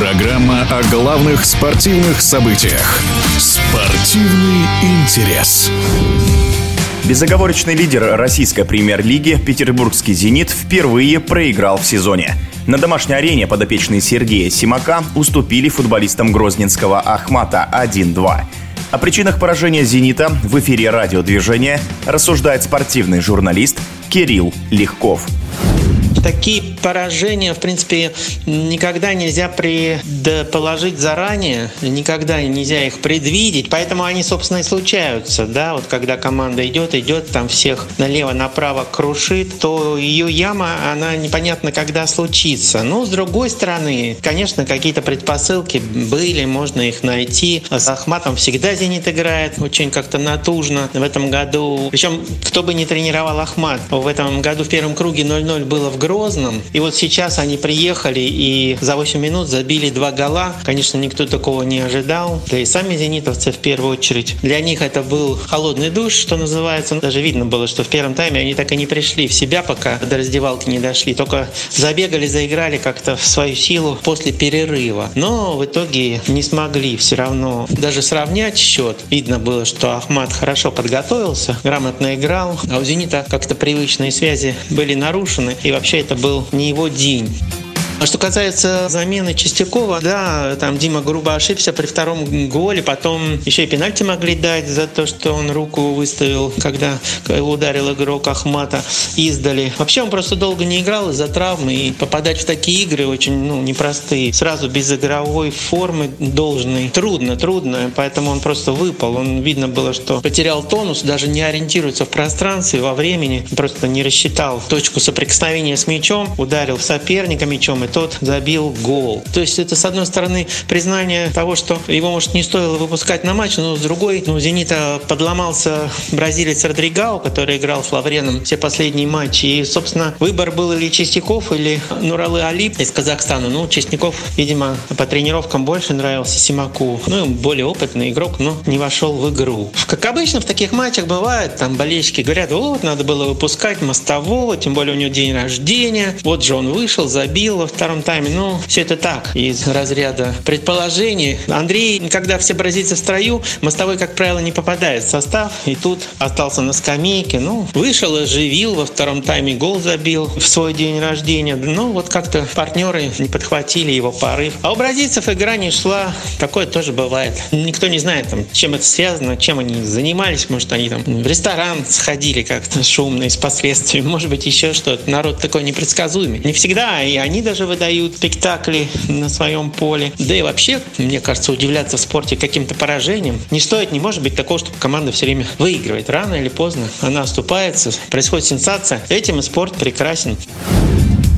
о главных спортивных событиях. Спортивный интерес. Безоговорочный лидер российской премьер-лиги петербургский «Зенит» впервые проиграл в сезоне. На домашней арене подопечные Сергея Симака уступили футболистам Грозненского Ахмата 1-2. О причинах поражения «Зенита» в эфире радиодвижения рассуждает спортивный журналист Кирилл Легков такие поражения, в принципе, никогда нельзя предположить заранее, никогда нельзя их предвидеть, поэтому они, собственно, и случаются, да, вот когда команда идет, идет, там всех налево-направо крушит, то ее яма, она непонятно когда случится. Но, с другой стороны, конечно, какие-то предпосылки были, можно их найти. С Ахматом всегда «Зенит» играет очень как-то натужно в этом году. Причем, кто бы не тренировал Ахмат, в этом году в первом круге 0-0 было в Грозном. И вот сейчас они приехали и за 8 минут забили два гола. Конечно, никто такого не ожидал. Да и сами зенитовцы в первую очередь. Для них это был холодный душ, что называется. Даже видно было, что в первом тайме они так и не пришли в себя, пока до раздевалки не дошли. Только забегали, заиграли как-то в свою силу после перерыва. Но в итоге не смогли все равно даже сравнять счет. Видно было, что Ахмат хорошо подготовился, грамотно играл, а у «Зенита» как-то привычные связи были нарушены. И вообще это был не его день. А что касается замены Чистякова, да, там Дима грубо ошибся при втором голе, потом еще и пенальти могли дать за то, что он руку выставил, когда ударил игрок Ахмата издали. Вообще он просто долго не играл из-за травмы, и попадать в такие игры очень ну, непростые. Сразу без игровой формы должной. Трудно, трудно, поэтому он просто выпал. Он видно было, что потерял тонус, даже не ориентируется в пространстве, во времени, просто не рассчитал точку соприкосновения с мячом, ударил соперника мячом, тот забил гол. То есть это, с одной стороны, признание того, что его, может, не стоило выпускать на матч, но с другой, ну, «Зенита» подломался бразилец Родригау, который играл с Лавреном все последние матчи. И, собственно, выбор был или Чистяков, или Нуралы Алип из Казахстана. Ну, Чистяков, видимо, по тренировкам больше нравился Симаку. Ну, более опытный игрок, но не вошел в игру. Как обычно в таких матчах бывает, там болельщики говорят, вот, надо было выпускать Мостового, тем более у него день рождения. Вот же он вышел, забил втором тайме. Ну, все это так, из разряда предположений. Андрей, когда все бразильцы в строю, мостовой, как правило, не попадает в состав. И тут остался на скамейке. Ну, вышел, оживил, во втором тайме гол забил в свой день рождения. Ну, вот как-то партнеры не подхватили его порыв. А у бразильцев игра не шла. Такое тоже бывает. Никто не знает, там, чем это связано, чем они занимались. Может, они там в ресторан сходили как-то шумно и с последствиями. Может быть, еще что-то. Народ такой непредсказуемый. Не всегда, и они даже выдают спектакли на своем поле. Да и вообще, мне кажется, удивляться в спорте каким-то поражением не стоит, не может быть такого, чтобы команда все время выигрывает. Рано или поздно она оступается, происходит сенсация. Этим и спорт прекрасен.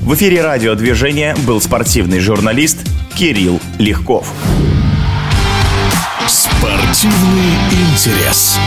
В эфире радиодвижения был спортивный журналист Кирилл Легков. Спортивный интерес.